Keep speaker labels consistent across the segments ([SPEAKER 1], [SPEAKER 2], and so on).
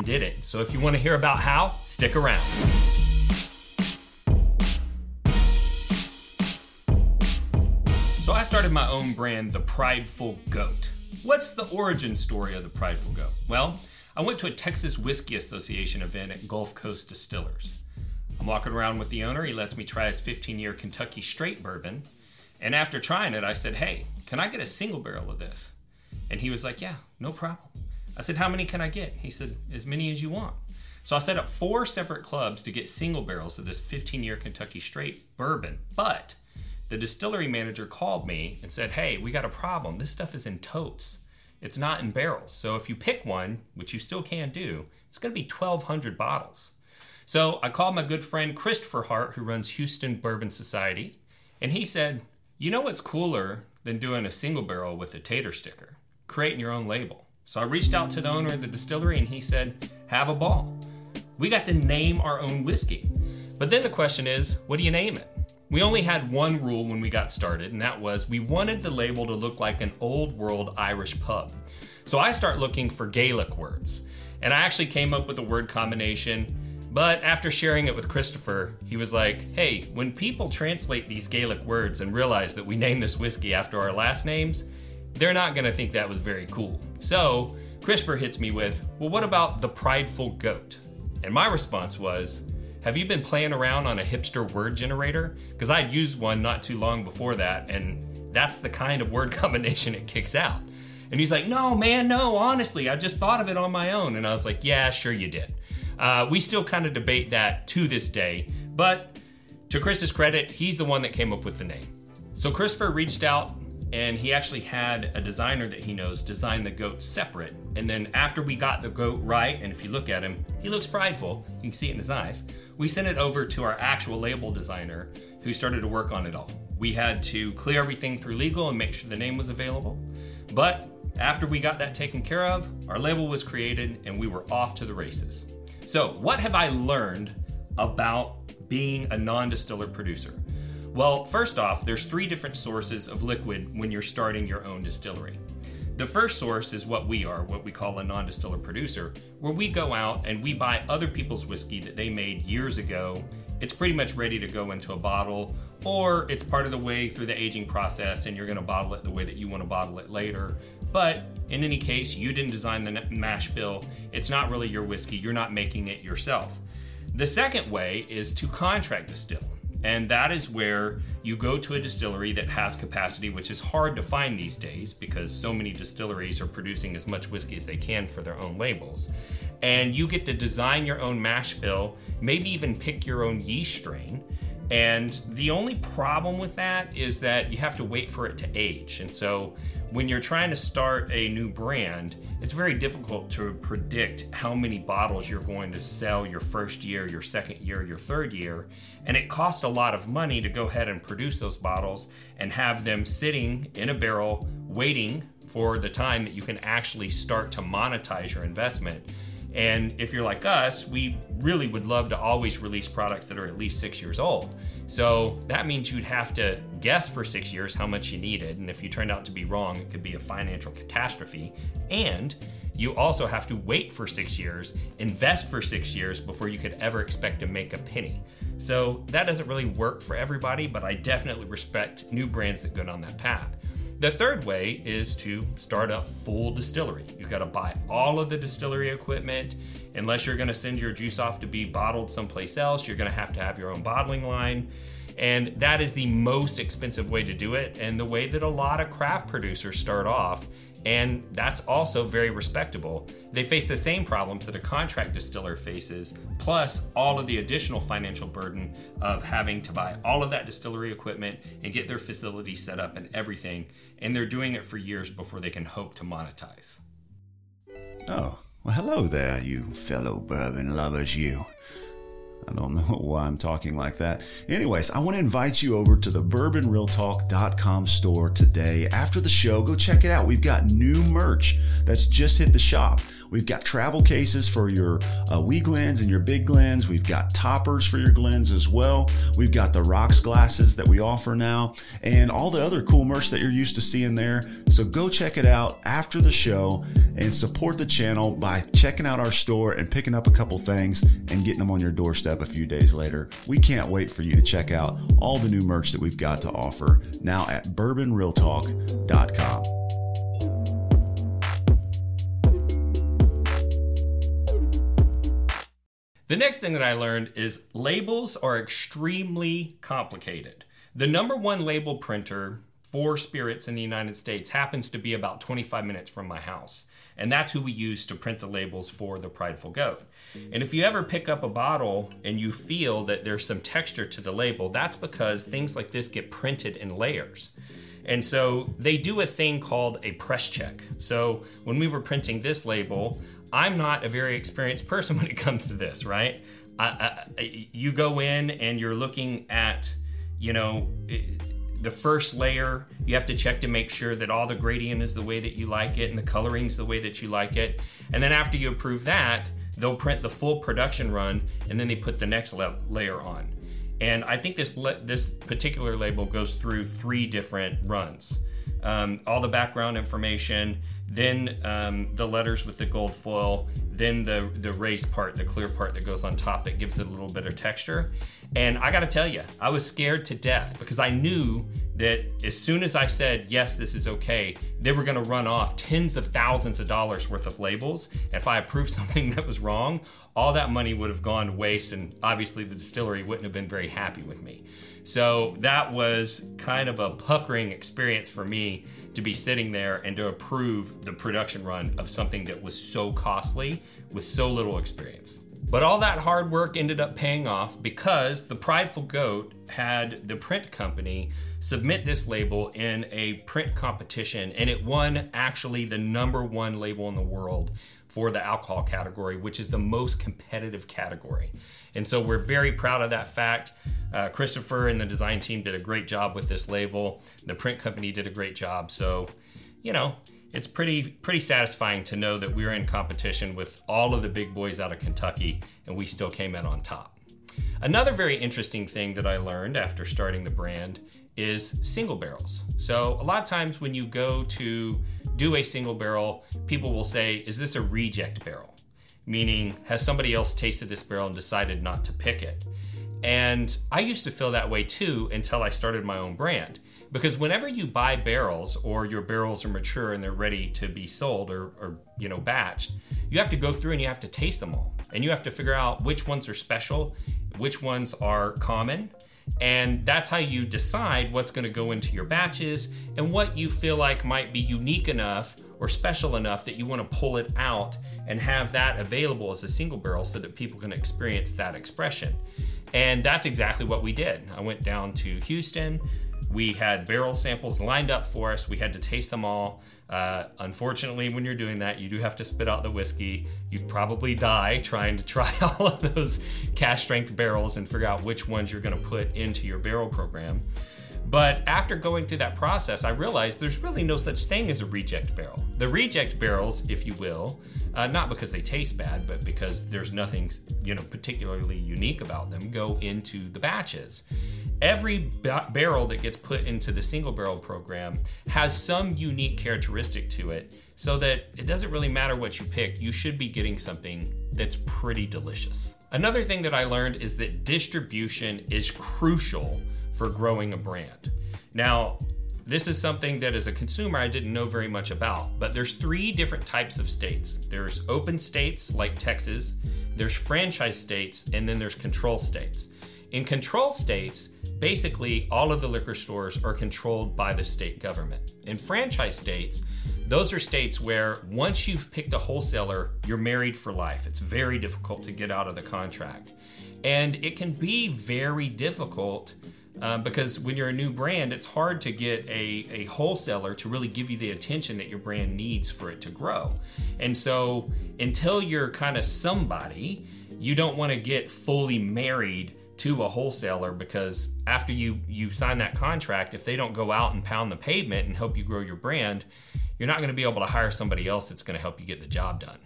[SPEAKER 1] did it. So if you want to hear about how, stick around. So I started my own brand, The Prideful Goat. What's the origin story of The Prideful Goat? Well, I went to a Texas Whiskey Association event at Gulf Coast Distillers. I'm walking around with the owner. He lets me try his 15 year Kentucky straight bourbon. And after trying it, I said, Hey, can I get a single barrel of this? And he was like, Yeah, no problem. I said, How many can I get? He said, As many as you want. So I set up four separate clubs to get single barrels of this 15 year Kentucky straight bourbon. But the distillery manager called me and said, Hey, we got a problem. This stuff is in totes. It's not in barrels. So if you pick one, which you still can do, it's going to be 1,200 bottles. So I called my good friend Christopher Hart, who runs Houston Bourbon Society, and he said, You know what's cooler than doing a single barrel with a tater sticker? Creating your own label. So I reached out to the owner of the distillery and he said, Have a ball. We got to name our own whiskey. But then the question is, what do you name it? We only had one rule when we got started, and that was we wanted the label to look like an old world Irish pub. So I start looking for Gaelic words, and I actually came up with a word combination. But after sharing it with Christopher, he was like, hey, when people translate these Gaelic words and realize that we named this whiskey after our last names, they're not gonna think that was very cool. So Christopher hits me with, well, what about the prideful goat? And my response was, have you been playing around on a hipster word generator? Because I'd used one not too long before that, and that's the kind of word combination it kicks out. And he's like, no, man, no, honestly, I just thought of it on my own. And I was like, yeah, sure you did. Uh, we still kind of debate that to this day, but to Chris's credit, he's the one that came up with the name. So Christopher reached out and he actually had a designer that he knows design the goat separate. And then after we got the goat right, and if you look at him, he looks prideful, you can see it in his eyes, we sent it over to our actual label designer who started to work on it all. We had to clear everything through legal and make sure the name was available. But after we got that taken care of, our label was created and we were off to the races. So, what have I learned about being a non distiller producer? Well, first off, there's three different sources of liquid when you're starting your own distillery. The first source is what we are, what we call a non distiller producer, where we go out and we buy other people's whiskey that they made years ago. It's pretty much ready to go into a bottle, or it's part of the way through the aging process and you're going to bottle it the way that you want to bottle it later. But in any case, you didn't design the mash bill. It's not really your whiskey, you're not making it yourself. The second way is to contract distill. And that is where you go to a distillery that has capacity, which is hard to find these days because so many distilleries are producing as much whiskey as they can for their own labels. And you get to design your own mash bill, maybe even pick your own yeast strain. And the only problem with that is that you have to wait for it to age. And so when you're trying to start a new brand, it's very difficult to predict how many bottles you're going to sell your first year, your second year, your third year. And it costs a lot of money to go ahead and produce those bottles and have them sitting in a barrel waiting for the time that you can actually start to monetize your investment. And if you're like us, we really would love to always release products that are at least six years old. So that means you'd have to guess for six years how much you needed. And if you turned out to be wrong, it could be a financial catastrophe. And you also have to wait for six years, invest for six years before you could ever expect to make a penny. So that doesn't really work for everybody, but I definitely respect new brands that go down that path. The third way is to start a full distillery. You've got to buy all of the distillery equipment. Unless you're going to send your juice off to be bottled someplace else, you're going to have to have your own bottling line. And that is the most expensive way to do it, and the way that a lot of craft producers start off. And that's also very respectable. They face the same problems that a contract distiller faces, plus all of the additional financial burden of having to buy all of that distillery equipment and get their facility set up and everything, and they're doing it for years before they can hope to monetize.
[SPEAKER 2] Oh, well, hello there, you fellow bourbon lovers, you. I don't know why I'm talking like that. Anyways, I want to invite you over to the bourbonrealtalk.com store today. After the show, go check it out. We've got new merch that's just hit the shop. We've got travel cases for your uh, wee Glens and your big Glens. We've got toppers for your Glens as well. We've got the rocks glasses that we offer now and all the other cool merch that you're used to seeing there. So go check it out after the show and support the channel by checking out our store and picking up a couple things and getting them on your doorstep a few days later. We can't wait for you to check out all the new merch that we've got to offer now at bourbonrealtalk.com.
[SPEAKER 1] The next thing that I learned is labels are extremely complicated. The number one label printer for spirits in the United States happens to be about 25 minutes from my house. And that's who we use to print the labels for the Prideful Goat. And if you ever pick up a bottle and you feel that there's some texture to the label, that's because things like this get printed in layers. And so they do a thing called a press check. So when we were printing this label, I'm not a very experienced person when it comes to this, right? I, I, you go in and you're looking at, you know, the first layer. You have to check to make sure that all the gradient is the way that you like it and the coloring is the way that you like it. And then after you approve that, they'll print the full production run and then they put the next le- layer on. And I think this le- this particular label goes through three different runs. Um, all the background information, then um, the letters with the gold foil, then the the race part, the clear part that goes on top that gives it a little bit of texture. And I got to tell you, I was scared to death because I knew that as soon as I said yes, this is okay, they were going to run off tens of thousands of dollars worth of labels. If I approved something that was wrong, all that money would have gone to waste, and obviously the distillery wouldn't have been very happy with me. So that was kind of a puckering experience for me to be sitting there and to approve the production run of something that was so costly with so little experience. But all that hard work ended up paying off because the Prideful Goat had the print company submit this label in a print competition, and it won actually the number one label in the world for the alcohol category, which is the most competitive category. And so we're very proud of that fact. Uh, Christopher and the design team did a great job with this label. The print company did a great job. So, you know, it's pretty pretty satisfying to know that we are in competition with all of the big boys out of Kentucky, and we still came in on top. Another very interesting thing that I learned after starting the brand is single barrels. So, a lot of times when you go to do a single barrel, people will say, Is this a reject barrel? Meaning, has somebody else tasted this barrel and decided not to pick it? And I used to feel that way too until I started my own brand. Because whenever you buy barrels or your barrels are mature and they're ready to be sold or, or you know batched, you have to go through and you have to taste them all. And you have to figure out which ones are special, which ones are common, and that's how you decide what's going to go into your batches and what you feel like might be unique enough or special enough that you want to pull it out and have that available as a single barrel so that people can experience that expression. And that's exactly what we did. I went down to Houston. We had barrel samples lined up for us. We had to taste them all. Uh, unfortunately, when you're doing that, you do have to spit out the whiskey. You'd probably die trying to try all of those cask strength barrels and figure out which ones you're going to put into your barrel program. But after going through that process, I realized there's really no such thing as a reject barrel. The reject barrels, if you will, uh, not because they taste bad, but because there's nothing you know particularly unique about them, go into the batches. Every ba- barrel that gets put into the single barrel program has some unique characteristic to it, so that it doesn't really matter what you pick. You should be getting something that's pretty delicious. Another thing that I learned is that distribution is crucial for growing a brand. Now, this is something that as a consumer I didn't know very much about, but there's three different types of states. There's open states like Texas, there's franchise states, and then there's control states. In control states, basically all of the liquor stores are controlled by the state government. In franchise states, Those are states where once you've picked a wholesaler, you're married for life. It's very difficult to get out of the contract. And it can be very difficult uh, because when you're a new brand, it's hard to get a, a wholesaler to really give you the attention that your brand needs for it to grow. And so until you're kind of somebody, you don't want to get fully married to a wholesaler because after you you sign that contract if they don't go out and pound the pavement and help you grow your brand you're not going to be able to hire somebody else that's going to help you get the job done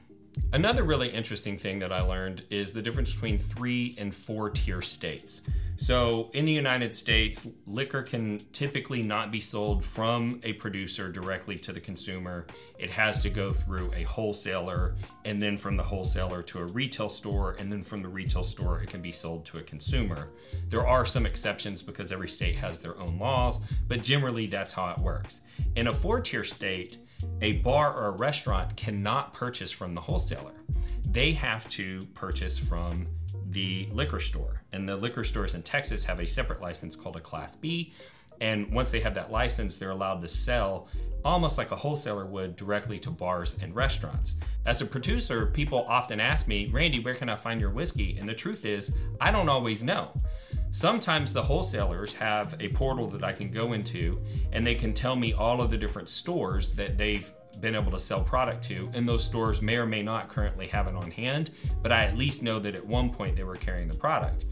[SPEAKER 1] Another really interesting thing that I learned is the difference between three and four tier states. So, in the United States, liquor can typically not be sold from a producer directly to the consumer. It has to go through a wholesaler, and then from the wholesaler to a retail store, and then from the retail store, it can be sold to a consumer. There are some exceptions because every state has their own laws, but generally that's how it works. In a four tier state, a bar or a restaurant cannot purchase from the wholesaler. They have to purchase from the liquor store. And the liquor stores in Texas have a separate license called a Class B. And once they have that license, they're allowed to sell almost like a wholesaler would directly to bars and restaurants. As a producer, people often ask me, Randy, where can I find your whiskey? And the truth is, I don't always know. Sometimes the wholesalers have a portal that I can go into and they can tell me all of the different stores that they've been able to sell product to, and those stores may or may not currently have it on hand, but I at least know that at one point they were carrying the product.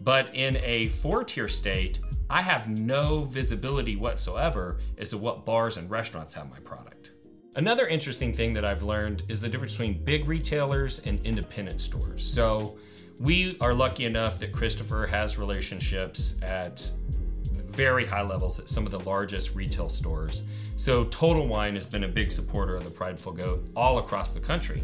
[SPEAKER 1] But in a four tier state, I have no visibility whatsoever as to what bars and restaurants have my product. Another interesting thing that I've learned is the difference between big retailers and independent stores. So, we are lucky enough that Christopher has relationships at very high levels at some of the largest retail stores. So Total Wine has been a big supporter of the Prideful Goat all across the country.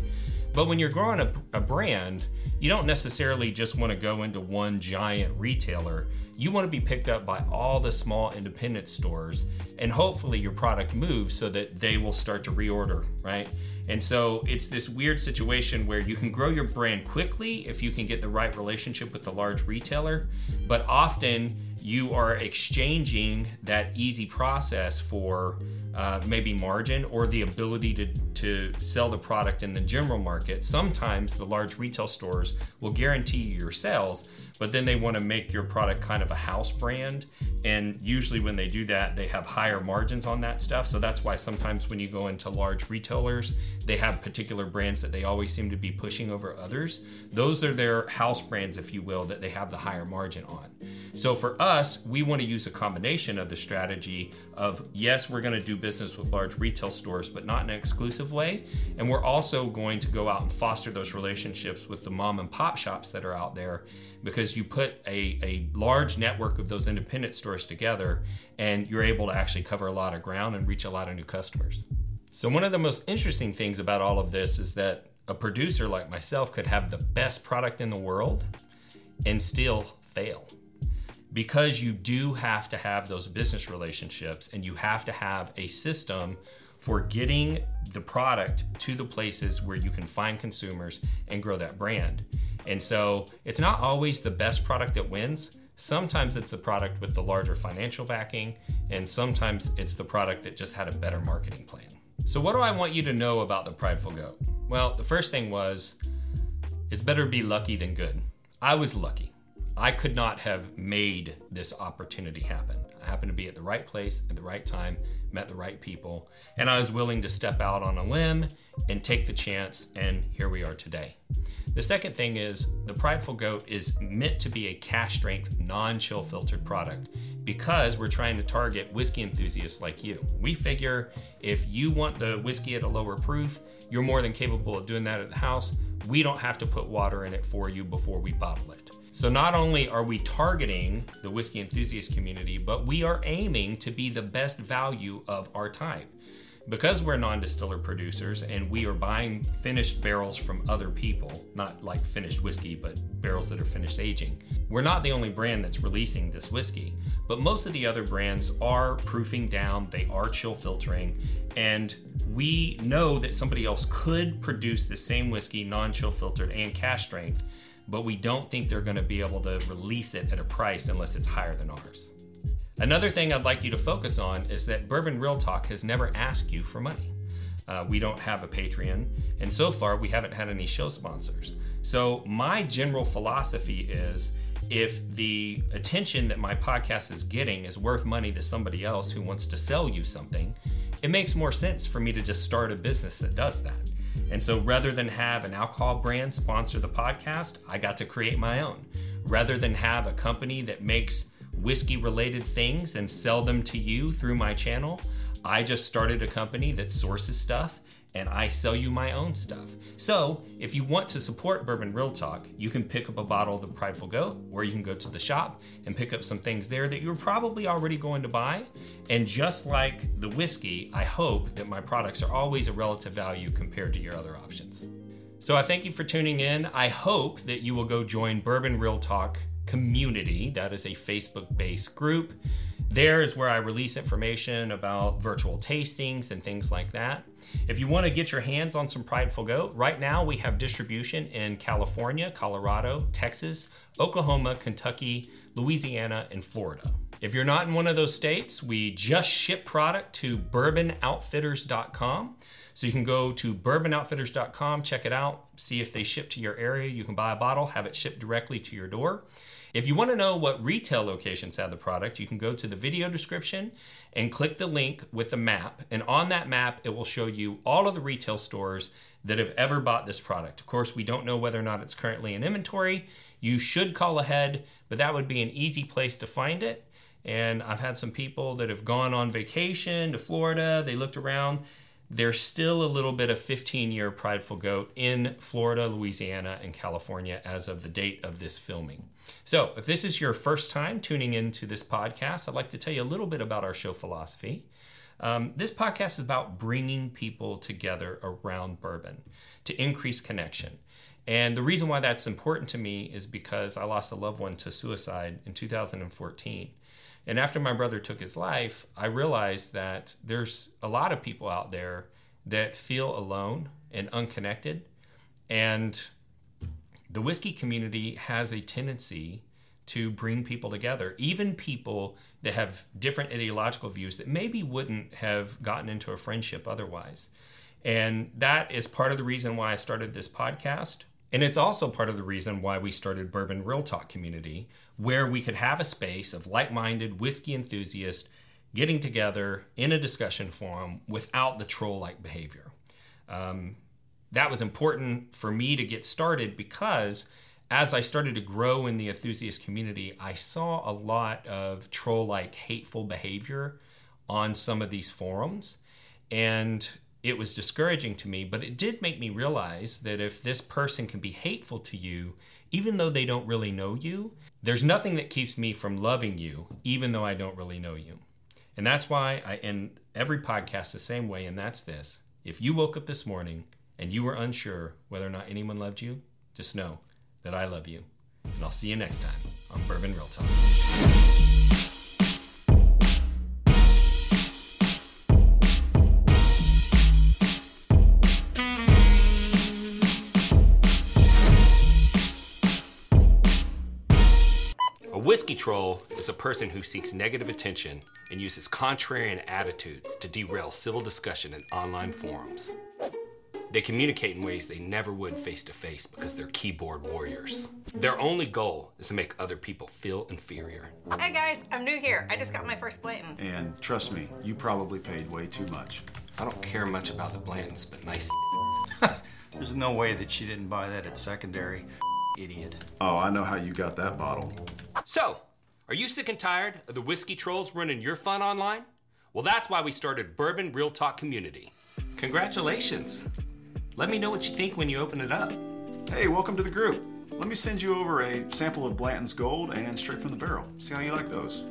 [SPEAKER 1] But when you're growing a, a brand, you don't necessarily just want to go into one giant retailer. You want to be picked up by all the small independent stores, and hopefully your product moves so that they will start to reorder, right? And so it's this weird situation where you can grow your brand quickly if you can get the right relationship with the large retailer, but often you are exchanging that easy process for uh, maybe margin or the ability to, to sell the product in the general market. Sometimes the large retail stores will guarantee you your sales, but then they want to make your product kind of a house brand. And usually, when they do that, they have higher margins on that stuff. So that's why sometimes when you go into large retailers, they have particular brands that they always seem to be pushing over others. Those are their house brands, if you will, that they have the higher margin on. So for us, we want to use a combination of the strategy of yes, we're going to do business with large retail stores, but not in an exclusive way. And we're also going to go out and foster those relationships with the mom and pop shops that are out there because you put a, a large network of those independent stores together and you're able to actually cover a lot of ground and reach a lot of new customers. So, one of the most interesting things about all of this is that a producer like myself could have the best product in the world and still fail because you do have to have those business relationships and you have to have a system for getting the product to the places where you can find consumers and grow that brand. And so it's not always the best product that wins. Sometimes it's the product with the larger financial backing, and sometimes it's the product that just had a better marketing plan. So, what do I want you to know about the Prideful Goat? Well, the first thing was it's better to be lucky than good. I was lucky. I could not have made this opportunity happen. I happened to be at the right place at the right time, met the right people, and I was willing to step out on a limb and take the chance, and here we are today. The second thing is the Prideful Goat is meant to be a cask strength, non chill filtered product because we're trying to target whiskey enthusiasts like you. We figure if you want the whiskey at a lower proof, you're more than capable of doing that at the house. We don't have to put water in it for you before we bottle it. So not only are we targeting the whiskey enthusiast community, but we are aiming to be the best value of our type. Because we're non distiller producers and we are buying finished barrels from other people, not like finished whiskey, but barrels that are finished aging, we're not the only brand that's releasing this whiskey. But most of the other brands are proofing down, they are chill filtering, and we know that somebody else could produce the same whiskey non chill filtered and cask strength but we don't think they're going to be able to release it at a price unless it's higher than ours. Another thing I'd like you to focus on is that Bourbon Real Talk has never asked you for money. Uh, we don't have a Patreon, and so far we haven't had any show sponsors. So, my general philosophy is if the attention that my podcast is getting is worth money to somebody else who wants to sell you something, it makes more sense for me to just start a business that does that. And so rather than have an alcohol brand sponsor the podcast, I got to create my own. Rather than have a company that makes whiskey related things and sell them to you through my channel, I just started a company that sources stuff and I sell you my own stuff. So, if you want to support Bourbon Real Talk, you can pick up a bottle of the Prideful Goat, or you can go to the shop and pick up some things there that you're probably already going to buy. And just like the whiskey, I hope that my products are always a relative value compared to your other options. So, I thank you for tuning in. I hope that you will go join Bourbon Real Talk community. That is a Facebook based group. There is where I release information about virtual tastings and things like that. If you want to get your hands on some Prideful Goat, right now we have distribution in California, Colorado, Texas, Oklahoma, Kentucky, Louisiana, and Florida. If you're not in one of those states, we just ship product to bourbonoutfitters.com. So you can go to bourbonoutfitters.com, check it out, see if they ship to your area. You can buy a bottle, have it shipped directly to your door. If you want to know what retail locations have the product, you can go to the video description and click the link with the map. And on that map, it will show you all of the retail stores that have ever bought this product. Of course, we don't know whether or not it's currently in inventory. You should call ahead, but that would be an easy place to find it. And I've had some people that have gone on vacation to Florida, they looked around there's still a little bit of 15 year Prideful Goat in Florida, Louisiana, and California as of the date of this filming. So, if this is your first time tuning into this podcast, I'd like to tell you a little bit about our show philosophy. Um, this podcast is about bringing people together around bourbon to increase connection. And the reason why that's important to me is because I lost a loved one to suicide in 2014. And after my brother took his life, I realized that there's a lot of people out there that feel alone and unconnected. And the whiskey community has a tendency to bring people together, even people that have different ideological views that maybe wouldn't have gotten into a friendship otherwise. And that is part of the reason why I started this podcast. And it's also part of the reason why we started Bourbon Real Talk Community, where we could have a space of like minded whiskey enthusiasts getting together in a discussion forum without the troll like behavior. Um, that was important for me to get started because as I started to grow in the enthusiast community, I saw a lot of troll like hateful behavior on some of these forums. And it was discouraging to me, but it did make me realize that if this person can be hateful to you, even though they don't really know you, there's nothing that keeps me from loving you, even though I don't really know you. And that's why I end every podcast the same way, and that's this. If you woke up this morning and you were unsure whether or not anyone loved you, just know that I love you. And I'll see you next time on Bourbon Real Talk. Whiskey troll is a person who seeks negative attention and uses contrarian attitudes to derail civil discussion in online forums. They communicate in ways they never would face to face because they're keyboard warriors. Their only goal is to make other people feel inferior.
[SPEAKER 3] Hey guys, I'm new here. I just got my first Blanton's.
[SPEAKER 2] And trust me, you probably paid way too much.
[SPEAKER 1] I don't care much about the Blantons, but nice.
[SPEAKER 4] There's no way that she didn't buy that at secondary. Idiot.
[SPEAKER 2] Oh, I know how you got that bottle.
[SPEAKER 1] So, are you sick and tired of the whiskey trolls ruining your fun online? Well, that's why we started Bourbon Real Talk Community. Congratulations. Let me know what you think when you open it up.
[SPEAKER 2] Hey, welcome to the group. Let me send you over a sample of Blanton's Gold and straight from the barrel. See how you like those.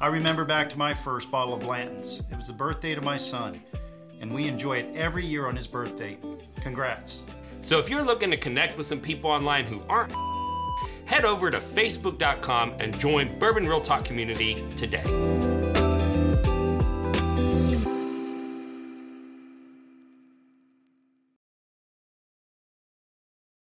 [SPEAKER 4] I remember back to my first bottle of Blanton's. It was the birthday to my son, and we enjoy it every year on his birthday. Congrats.
[SPEAKER 1] So if you're looking to connect with some people online who aren't, head over to facebook.com and join Bourbon Real Talk community today.